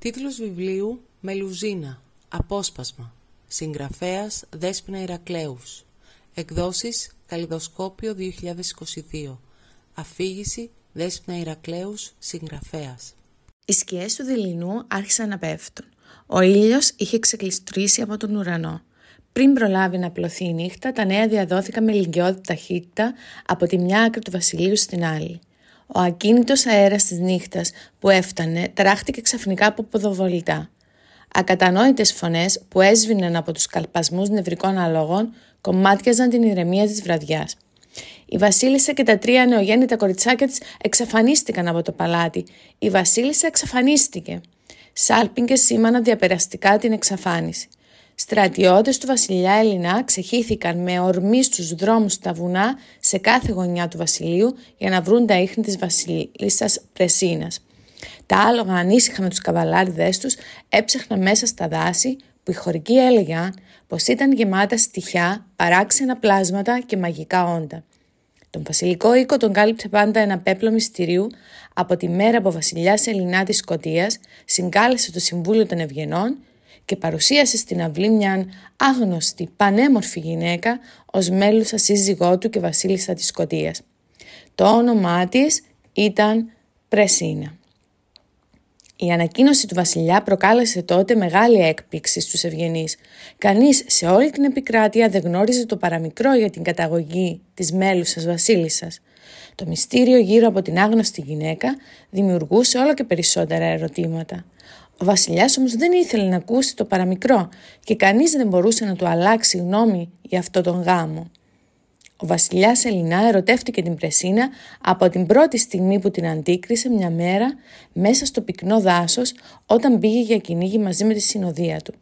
Τίτλος βιβλίου «Μελουζίνα. Απόσπασμα». Συγγραφέας Δέσποινα Ηρακλέους. Εκδόσεις Καλλιδοσκόπιο 2022. Αφήγηση Δέσποινα Ηρακλέους, συγγραφέας. Οι σκιές του δειλινού άρχισαν να πέφτουν. Ο ήλιος είχε ξεκλειστρήσει από τον ουρανό. Πριν προλάβει να πλωθεί η νύχτα, τα νέα διαδόθηκαν με λυγκιώδη ταχύτητα από τη μια άκρη του βασιλείου στην άλλη. Ο ακίνητος αέρας της νύχτας που έφτανε τράχτηκε ξαφνικά από ποδοβολητά. Ακατανόητες φωνές που έσβηναν από τους καλπασμούς νευρικών αλόγων κομμάτιαζαν την ηρεμία της βραδιάς. Η Βασίλισσα και τα τρία νεογέννητα κοριτσάκια της εξαφανίστηκαν από το παλάτι. Η Βασίλισσα εξαφανίστηκε. Σάλπιγγες σήμαναν διαπεραστικά την εξαφάνιση. Στρατιώτες του βασιλιά Ελληνά ξεχύθηκαν με ορμή στους δρόμους στα βουνά σε κάθε γωνιά του βασιλείου για να βρουν τα ίχνη της βασίλισσας Πρεσίνας. Τα άλογα ανήσυχα με τους καβαλάριδες τους έψαχναν μέσα στα δάση που οι χωρικοί έλεγαν πως ήταν γεμάτα στοιχιά, παράξενα πλάσματα και μαγικά όντα. Τον βασιλικό οίκο τον κάλυψε πάντα ένα πέπλο μυστηρίου από τη μέρα που ο βασιλιάς Ελληνά της Σκοτίας συγκάλεσε το Συμβούλιο των Ευγενών και παρουσίασε στην αυλή μια άγνωστη, πανέμορφη γυναίκα ως μέλουσα σύζυγό του και βασίλισσα της Σκοτίας. Το όνομά της ήταν Πρεσίνα. Η ανακοίνωση του βασιλιά προκάλεσε τότε μεγάλη έκπληξη στους ευγενείς. Κανείς σε όλη την επικράτεια δεν γνώριζε το παραμικρό για την καταγωγή της μέλουσας βασίλισσας. Το μυστήριο γύρω από την άγνωστη γυναίκα δημιουργούσε όλο και περισσότερα ερωτήματα. Ο βασιλιάς όμως δεν ήθελε να ακούσει το παραμικρό και κανείς δεν μπορούσε να του αλλάξει γνώμη για αυτό τον γάμο. Ο βασιλιάς Ελληνά ερωτεύτηκε την Πρεσίνα από την πρώτη στιγμή που την αντίκρισε μια μέρα μέσα στο πυκνό δάσος όταν πήγε για κυνήγι μαζί με τη συνοδεία του.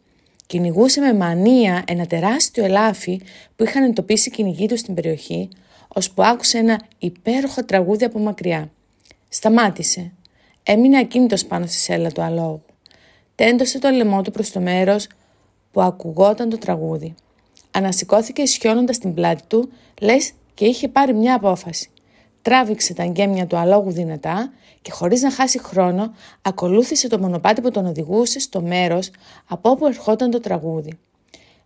Κυνηγούσε με μανία ένα τεράστιο ελάφι που είχαν εντοπίσει κυνηγοί του στην περιοχή, ώσπου άκουσε ένα υπέροχο τραγούδι από μακριά. Σταμάτησε. Έμεινε ακίνητος πάνω στη σέλα του αλόγου τέντωσε το λαιμό του προς το μέρος που ακουγόταν το τραγούδι. Ανασηκώθηκε ισιώνοντας την πλάτη του, λες και είχε πάρει μια απόφαση. Τράβηξε τα γκέμια του αλόγου δυνατά και χωρίς να χάσει χρόνο ακολούθησε το μονοπάτι που τον οδηγούσε στο μέρος από όπου ερχόταν το τραγούδι.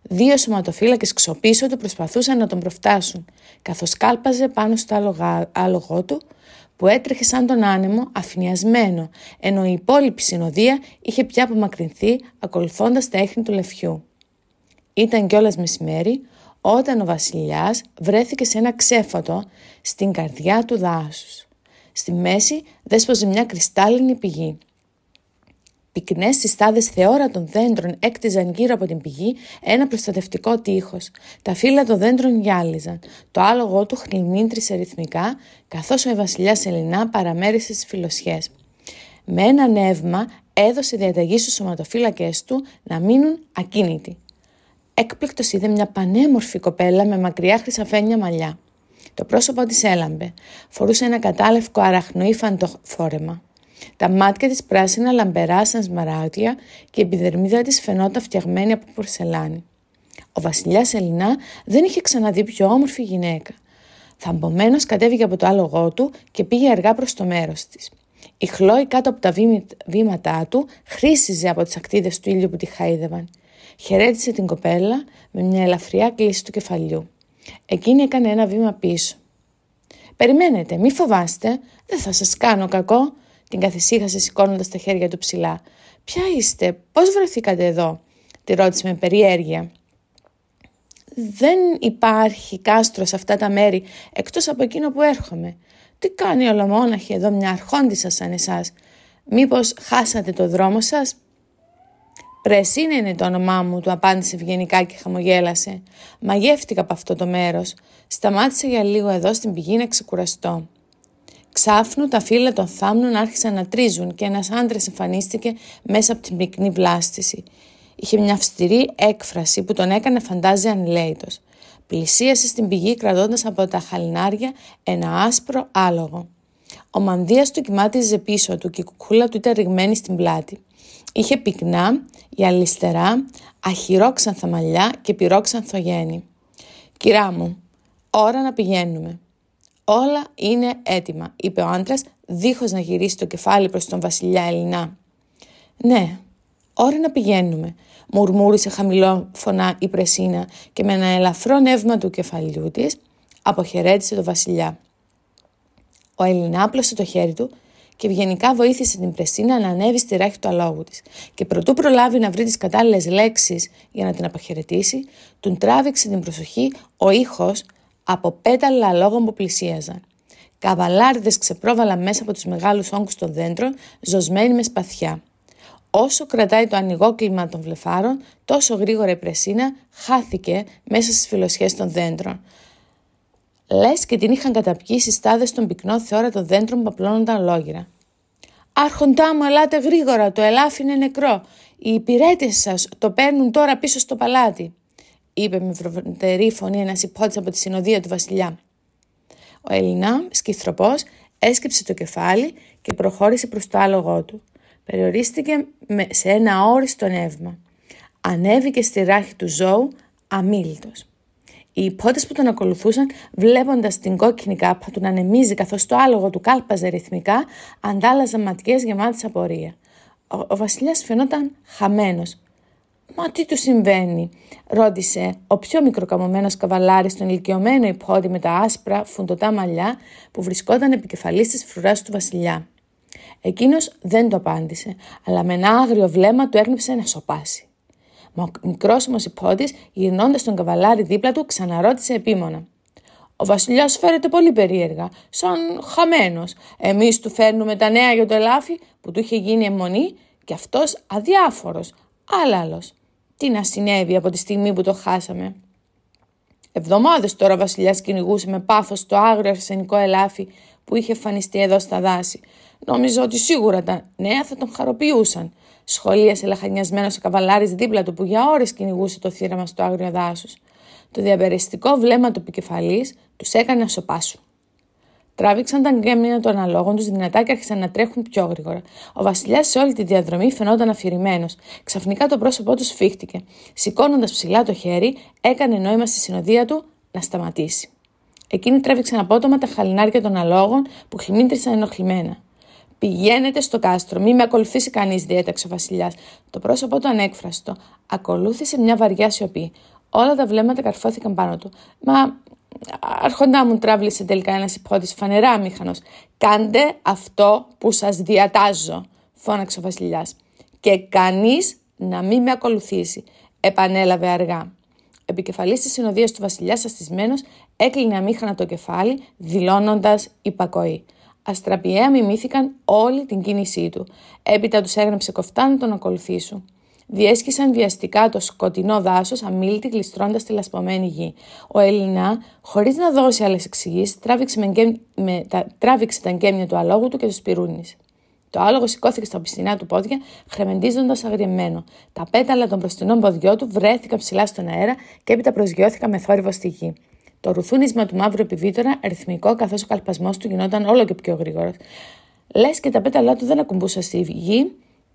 Δύο σωματοφύλακες ξοπίσω του προσπαθούσαν να τον προφτάσουν, καθώς κάλπαζε πάνω στο άλογό του που έτρεχε σαν τον άνεμο αφηνιασμένο, ενώ η υπόλοιπη συνοδεία είχε πια απομακρυνθεί ακολουθώντας τα έχνη του λεφιού. Ήταν κιόλας μεσημέρι όταν ο βασιλιάς βρέθηκε σε ένα ξέφωτο στην καρδιά του δάσους. Στη μέση δέσποζε μια κρυστάλλινη πηγή. Πυκνές συστάδες θεόρατων δέντρων έκτιζαν γύρω από την πηγή ένα προστατευτικό τείχος. Τα φύλλα των δέντρων γυάλιζαν. Το άλογο του χλιμίντρισε ρυθμικά, καθώς ο βασιλιά Ελληνά παραμέρισε τι φιλοσιές. Με ένα νεύμα έδωσε διαταγή στους σωματοφύλακε του να μείνουν ακίνητοι. Έκπληκτος είδε μια πανέμορφη κοπέλα με μακριά χρυσαφένια μαλλιά. Το πρόσωπό της έλαμπε. Φορούσε ένα κατάλευκο αραχνοήφαντο φόρεμα. Τα μάτια της πράσινα λαμπερά σαν σμαράγδια και η επιδερμίδα της φαινόταν φτιαγμένη από πορσελάνη. Ο βασιλιάς Ελληνά δεν είχε ξαναδεί πιο όμορφη γυναίκα. Θαμπομένο κατέβηκε από το άλογό του και πήγε αργά προς το μέρος της. Η χλόη κάτω από τα βήματά του χρήσιζε από τις ακτίδες του ήλιου που τη χαίδευαν. Χαιρέτησε την κοπέλα με μια ελαφριά κλίση του κεφαλιού. Εκείνη έκανε ένα βήμα πίσω. «Περιμένετε, μη φοβάστε, δεν θα σας κάνω κακό», την καθησύχασε σηκώνοντας τα χέρια του ψηλά. Ποια είστε, πώς βρεθήκατε εδώ, τη ρώτησε με περιέργεια. Δεν υπάρχει κάστρο σε αυτά τα μέρη εκτός από εκείνο που έρχομαι. Τι κάνει ολομόναχη εδώ μια αρχόντισσα σαν εσάς; Μήπως χάσατε το δρόμο σας; Πρεσίνα είναι το όνομά μου, του απάντησε ευγενικά και χαμογέλασε. Μαγεύτηκα από αυτό το μέρος. Σταμάτησε για λίγο εδώ στην πηγή να ξεκουραστώ. Ξάφνου τα φύλλα των θάμνων άρχισαν να τρίζουν και ένας άντρας εμφανίστηκε μέσα από την πυκνή βλάστηση. Είχε μια αυστηρή έκφραση που τον έκανε φαντάζει ανηλέητος. Πλησίασε στην πηγή κρατώντας από τα χαλινάρια ένα άσπρο άλογο. Ο μανδύας του κοιμάτιζε πίσω του και η κουκούλα του ήταν ρηγμένη στην πλάτη. Είχε πυκνά, γυαλιστερά, αχυρόξανθα μαλλιά και πυρόξανθο γέννη. «Κυρά μου, ώρα να πηγαίνουμε», Όλα είναι έτοιμα, είπε ο άντρας, δίχως να γυρίσει το κεφάλι προς τον βασιλιά Ελληνά. Ναι, ώρα να πηγαίνουμε, μουρμούρισε χαμηλό φωνά η Πρεσίνα και με ένα ελαφρό νεύμα του κεφαλιού της αποχαιρέτησε το βασιλιά. Ο Ελληνά άπλωσε το χέρι του και ευγενικά βοήθησε την Πρεσίνα να ανέβει στη ράχη του αλόγου της. Και προτού προλάβει να βρει τις κατάλληλες λέξεις για να την αποχαιρετήσει, τον τράβηξε την προσοχή ο ήχος από πέταλα αλόγων που πλησίαζαν. Καβαλάριδες ξεπρόβαλαν μέσα από τους μεγάλους όγκους των δέντρων, ζωσμένοι με σπαθιά. Όσο κρατάει το ανοιγό κλίμα των βλεφάρων, τόσο γρήγορα η πρεσίνα χάθηκε μέσα στις φιλοσιές των δέντρων. Λες και την είχαν καταπιεί στάδες των πυκνών θεώρα των δέντρων που απλώνονταν λόγυρα. Άρχοντά μου, ελάτε γρήγορα, το ελάφι είναι νεκρό. Οι υπηρέτες σας το παίρνουν τώρα πίσω στο παλάτι, είπε με φροντερή φωνή ένας υπότη από τη συνοδεία του Βασιλιά. Ο Ελληνά, σκυθροπός, έσκυψε το κεφάλι και προχώρησε προς το άλογό του. Περιορίστηκε σε ένα όριστο νεύμα. Ανέβηκε στη ράχη του ζώου αμήλυτος. Οι υπότες που τον ακολουθούσαν, βλέποντας την κόκκινη κάπα του να ανεμίζει καθώς το άλογο του κάλπαζε ρυθμικά, αντάλλαζαν ματιές γεμάτες απορία. Ο, ο βασιλιάς φαινόταν χαμένος. «Μα τι του συμβαίνει» ρώτησε ο πιο μικροκαμωμένος καβαλάρης στον ηλικιωμένο υπότη με τα άσπρα φουντοτά μαλλιά που βρισκόταν επικεφαλής της φρουράς του βασιλιά. Εκείνος δεν το απάντησε, αλλά με ένα άγριο βλέμμα του έγνεψε να σοπάσει. Μα ο μικρό όμω υπότη, γυρνώντας τον καβαλάρι δίπλα του, ξαναρώτησε επίμονα. Ο βασιλιάς φέρεται πολύ περίεργα, σαν χαμένος. Εμείς του φέρνουμε τα νέα για το ελάφι που του είχε γίνει αιμονή και αυτός αδιάφορος. Άλλαλο. Τι να συνέβη από τη στιγμή που το χάσαμε. Εβδομάδες τώρα ο βασιλιάς κυνηγούσε με πάθο το άγριο αρσενικό ελάφι που είχε εμφανιστεί εδώ στα δάση. Νόμιζα ότι σίγουρα τα νέα θα τον χαροποιούσαν σχολίασε λαχανιασμένος ο καβαλάρης δίπλα του που για ώρες κυνηγούσε το θύραμα στο άγριο δάσος. Το διαπεριστικό βλέμμα του επικεφαλής τους έκανε να σοπάσουν. Τράβηξαν τα γκέμια των αλόγων τους δυνατά και άρχισαν να τρέχουν πιο γρήγορα. Ο βασιλιάς σε όλη τη διαδρομή φαινόταν αφηρημένος. Ξαφνικά το πρόσωπό του σφίχτηκε. Σηκώνοντας ψηλά το χέρι, έκανε νόημα στη συνοδεία του να σταματήσει. Εκείνοι τρέβηξαν απότομα τα χαλινάρια των αλόγων που χλιμίντρισαν ενοχλημένα. Πηγαίνετε στο κάστρο, μη με ακολουθήσει κανείς, διέταξε ο Βασιλιάς. Το πρόσωπό του ανέκφραστο. Ακολούθησε μια βαριά σιωπή. Όλα τα βλέμματα καρφώθηκαν πάνω του. Μα αρχοντά μου τράβλησε τελικά ένας υπότη φανερά μήχανο. Κάντε αυτό που σας διατάζω, φώναξε ο Βασιλιάς. Και κανείς να μην με ακολουθήσει, επανέλαβε αργά. Επικεφαλής της συνοδείας του Βασιλιά, αστισμένος, έκλεινε αμήχανα το κεφάλι, δηλώνοντας υπακοή. Αστραπιαία μιμήθηκαν όλη την κίνησή του. Έπειτα τους έγραψε κοφτά να τον ακολουθήσουν. Διέσχισαν βιαστικά το σκοτεινό δάσος, αμήλυτη γλιστρώντα τη λασπωμένη γη. Ο Ελληνά, χωρίς να δώσει άλλες εξηγήσεις, τράβηξε, με, με, τα, τράβηξε τα εγκέμια του αλόγου του και τους πυρούνισε. Το άλογο σηκώθηκε στα πιστινά του πόδια, χρεμεντίζοντας αγριεμένο. Τα πέταλα των μπροστινών ποδιών του βρέθηκαν ψηλά στον αέρα και έπειτα προσγειώθηκαν με θόρυβο στη γη. Το ρουθούνισμα του μαύρου επιβίτορα ρυθμικό καθώς ο καλπασμός του γινόταν όλο και πιο γρήγορος. Λες και τα πέταλά του δεν ακουμπούσαν στη γη,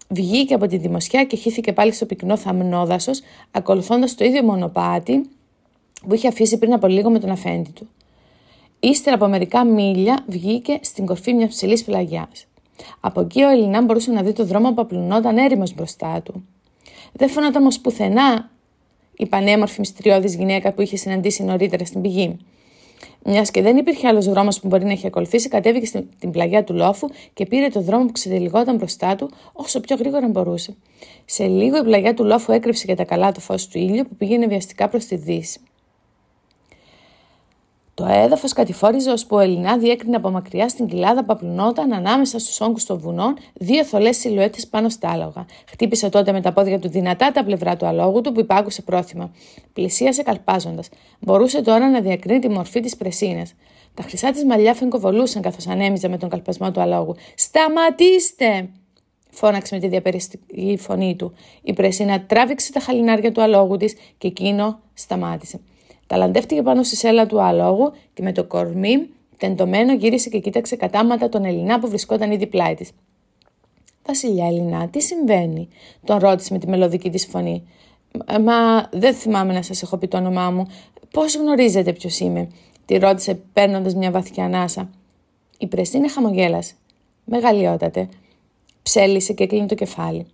βγήκε από τη δημοσιά και χύθηκε πάλι στο πυκνό θαμνόδασο, ακολουθώντας το ίδιο μονοπάτι που είχε αφήσει πριν από λίγο με τον αφέντη του. Ύστερα από μερικά μίλια βγήκε στην κορφή μιας ψηλής πλαγιάς. Από εκεί ο Ελληνά μπορούσε να δει το δρόμο που απλουνόταν έρημος μπροστά του. Δεν φαινόταν όμως πουθενά η πανέμορφη μυστηριώδης γυναίκα που είχε συναντήσει νωρίτερα στην πηγή. Μιας και δεν υπήρχε άλλος δρόμος που μπορεί να έχει ακολουθήσει, κατέβηκε στην πλαγιά του λόφου και πήρε το δρόμο που ξετυλιγόταν μπροστά του όσο πιο γρήγορα μπορούσε. Σε λίγο η πλαγιά του λόφου έκρυψε για τα καλά το φως του ήλιου που πήγαινε βιαστικά προς τη δύση. Το έδαφος κατηφόριζε ώσπου ο Ελληνά διέκρινε από μακριά στην κοιλάδα που απλουνόταν ανάμεσα στους όγκους των βουνών δύο θολές σιλουέτες πάνω στα άλογα. Χτύπησε τότε με τα πόδια του δυνατά τα πλευρά του αλόγου του που υπάκουσε πρόθυμα. Πλησίασε καλπάζοντας. Μπορούσε τώρα να διακρίνει τη μορφή της πρεσίνας. Τα χρυσά της μαλλιά φεγκοβολούσαν καθώς ανέμιζε με τον καλπασμό του αλόγου. Σταματήστε! φώναξε με τη διαπεριστική φωνή του. Η πρεσίνα τράβηξε τα χαλινάρια του αλόγου της και εκείνο σταμάτησε. Ταλαντεύτηκε πάνω στη σέλα του αλόγου και με το κορμί τεντωμένο γύρισε και κοίταξε κατάματα τον Ελληνά που βρισκόταν ήδη πλάι της. Βασιλιά Ελληνά, τι συμβαίνει, τον ρώτησε με τη μελωδική της φωνή. Μα δεν θυμάμαι να σας έχω πει το όνομά μου. Πώς γνωρίζετε ποιος είμαι, τη ρώτησε παίρνοντας μια βαθιά ανάσα. Η Πρεσίνη χαμογέλασε. Μεγαλειότατε. Ψέλισε και κλείνει το κεφάλι.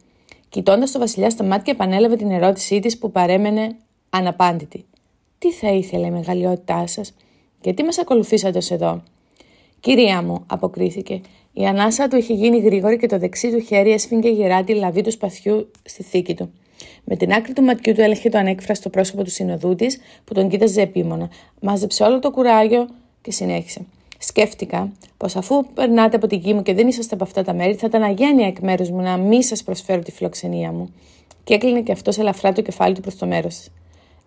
Κοιτώντας το Βασιλιά στα μάτια, επανέλαβε την ερώτησή της που παρέμενε αναπάντητη. Τι θα ήθελε η μεγαλειότητά σας, γιατί μας ακολουθήσατε ως εδώ; Κυρία μου, αποκρίθηκε. Η ανάσα του είχε γίνει γρήγορη και το δεξί του χέρι έσφυγε γερά τη λαβή του σπαθιού στη θήκη του. Με την άκρη του ματιού του έλεγχε το ανέκφραστο πρόσωπο του συνοδού της, που τον κοίταζε επίμονα. Μάζεψε όλο το κουράγιο και συνέχισε. Σκέφτηκα πως αφού περνάτε από την γη μου και δεν είσαστε από αυτά τα μέρη, θα ήταν αγένεια εκ μέρους μου να μη σας προσφέρω τη φιλοξενία μου. Και έκλεινε και αυτός ελαφρά το κεφάλι του προς το μέρος της.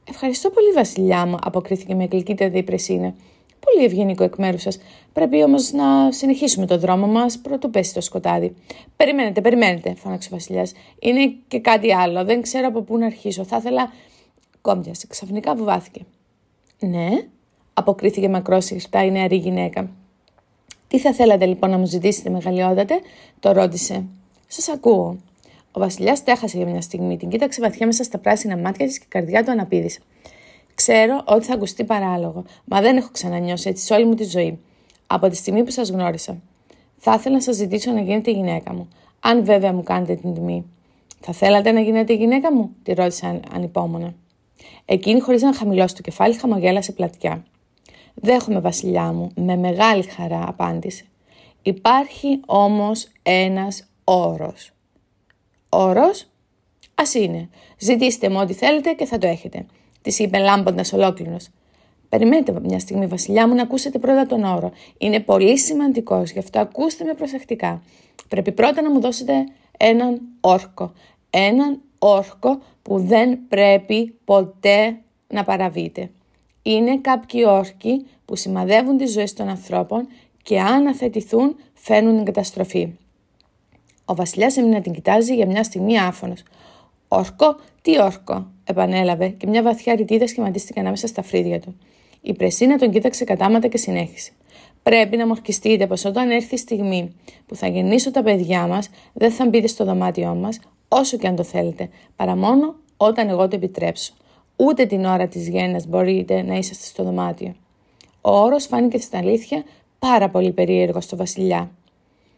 Ευχαριστώ πολύ, Βασιλιά μου, αποκρίθηκε με γλυκύτατη η Πρεσίνα. Πολύ ευγενικό εκ μέρους σας. Πρέπει όμως να συνεχίσουμε το δρόμο μας πρωτού πέσει το σκοτάδι. Περιμένετε, περιμένετε, φώναξε ο Βασιλιάς. Είναι και κάτι άλλο. Δεν ξέρω από πού να αρχίσω. Θα ήθελα. Κόμπιασε. Ξαφνικά βουβάθηκε. Ναι, αποκρίθηκε μακρόσυρτα η νεαρή γυναίκα. Τι θα θέλατε λοιπόν να μου ζητήσετε, μεγαλειότατε, το ρώτησε. Σας ακούω. Ο Βασιλιάς τέχασε για μια στιγμή, την κοίταξε βαθιά μέσα στα πράσινα μάτια της και η καρδιά του αναπήδησε. Ξέρω ότι θα ακουστεί παράλογο, μα δεν έχω ξανανιώσει έτσι σε όλη μου τη ζωή. Από τη στιγμή που σας γνώρισα. Θα ήθελα να σας ζητήσω να γίνετε γυναίκα μου, αν βέβαια μου κάνετε την τιμή. Θα θέλατε να γίνετε γυναίκα μου, τη ρώτησε ανυπόμονα. Εκείνη, χωρίς να χαμηλώσει το κεφάλι, χαμογέλασε πλατιά. Δέχομαι, βασιλιά μου, με μεγάλη χαρά απάντησε. Υπάρχει όμως ένας όρος. Όρος; Ας είναι. Ζητήστε μου ό,τι θέλετε και θα το έχετε της είπε λάμποντας ολόκληρος. Περιμένετε μια στιγμή, Βασιλιά μου, να ακούσετε πρώτα τον όρο. Είναι πολύ σημαντικός, γι' αυτό ακούστε με προσεκτικά. Πρέπει πρώτα να μου δώσετε έναν όρκο. Έναν όρκο που δεν πρέπει ποτέ να παραβείτε. Είναι κάποιοι όρκοι που σημαδεύουν τις ζωές των ανθρώπων και αν αθετηθούν φέρνουν την καταστροφή. Ο βασιλιάς έμεινε να την κοιτάζει για μια στιγμή άφωνος. Όρκο, τι όρκο, επανέλαβε και μια βαθιά ρητίδα σχηματίστηκε ανάμεσα στα φρύδια του. Η Πρεσίνα τον κοίταξε κατάματα και συνέχισε. Πρέπει να μορκιστείτε πως όταν έρθει η στιγμή που θα γεννήσω τα παιδιά μας, δεν θα μπείτε στο δωμάτιό μας, όσο και αν το θέλετε, παρά μόνο όταν εγώ το επιτρέψω. Ούτε την ώρα της γέννας μπορείτε να είσαστε στο δωμάτιο. Ο όρος φάνηκε στην αλήθεια πάρα πολύ περίεργο στο Βασιλιά.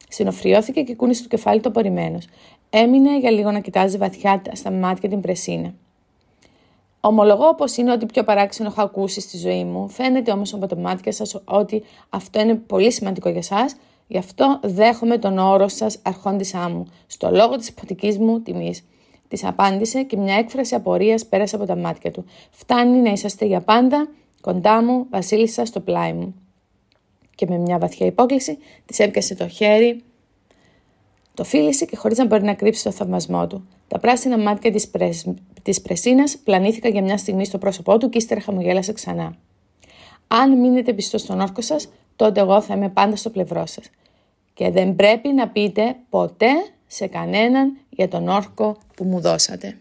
Συνοφριώθηκε και κούνησε το κεφάλι του απορριμμένος. Έμεινε για λίγο να κοιτάζει βαθιά στα μάτια την πρεσίνα. Ομολογώ πως είναι ό,τι πιο παράξενο έχω ακούσει στη ζωή μου. Φαίνεται όμως από τα μάτια σας ότι αυτό είναι πολύ σημαντικό για εσά. Γι' αυτό δέχομαι τον όρο σας αρχόντισά μου, στο λόγο της υποτικής μου τιμής. Της απάντησε και μια έκφραση απορίας πέρασε από τα μάτια του. Φτάνει να είσαστε για πάντα κοντά μου, βασίλισσα στο πλάι μου. Και με μια βαθιά υπόκληση της έπιασε το χέρι το φίλησε και χωρίς να μπορεί να κρύψει το θαυμασμό του. Τα πράσινα μάτια της πρεσ... της πρεσίνας πλανήθηκαν για μια στιγμή στο πρόσωπό του και ύστερα χαμογέλασε ξανά. Αν μείνετε πιστός στον όρκο σας, τότε εγώ θα είμαι πάντα στο πλευρό σας. Και δεν πρέπει να πείτε ποτέ σε κανέναν για τον όρκο που μου δώσατε.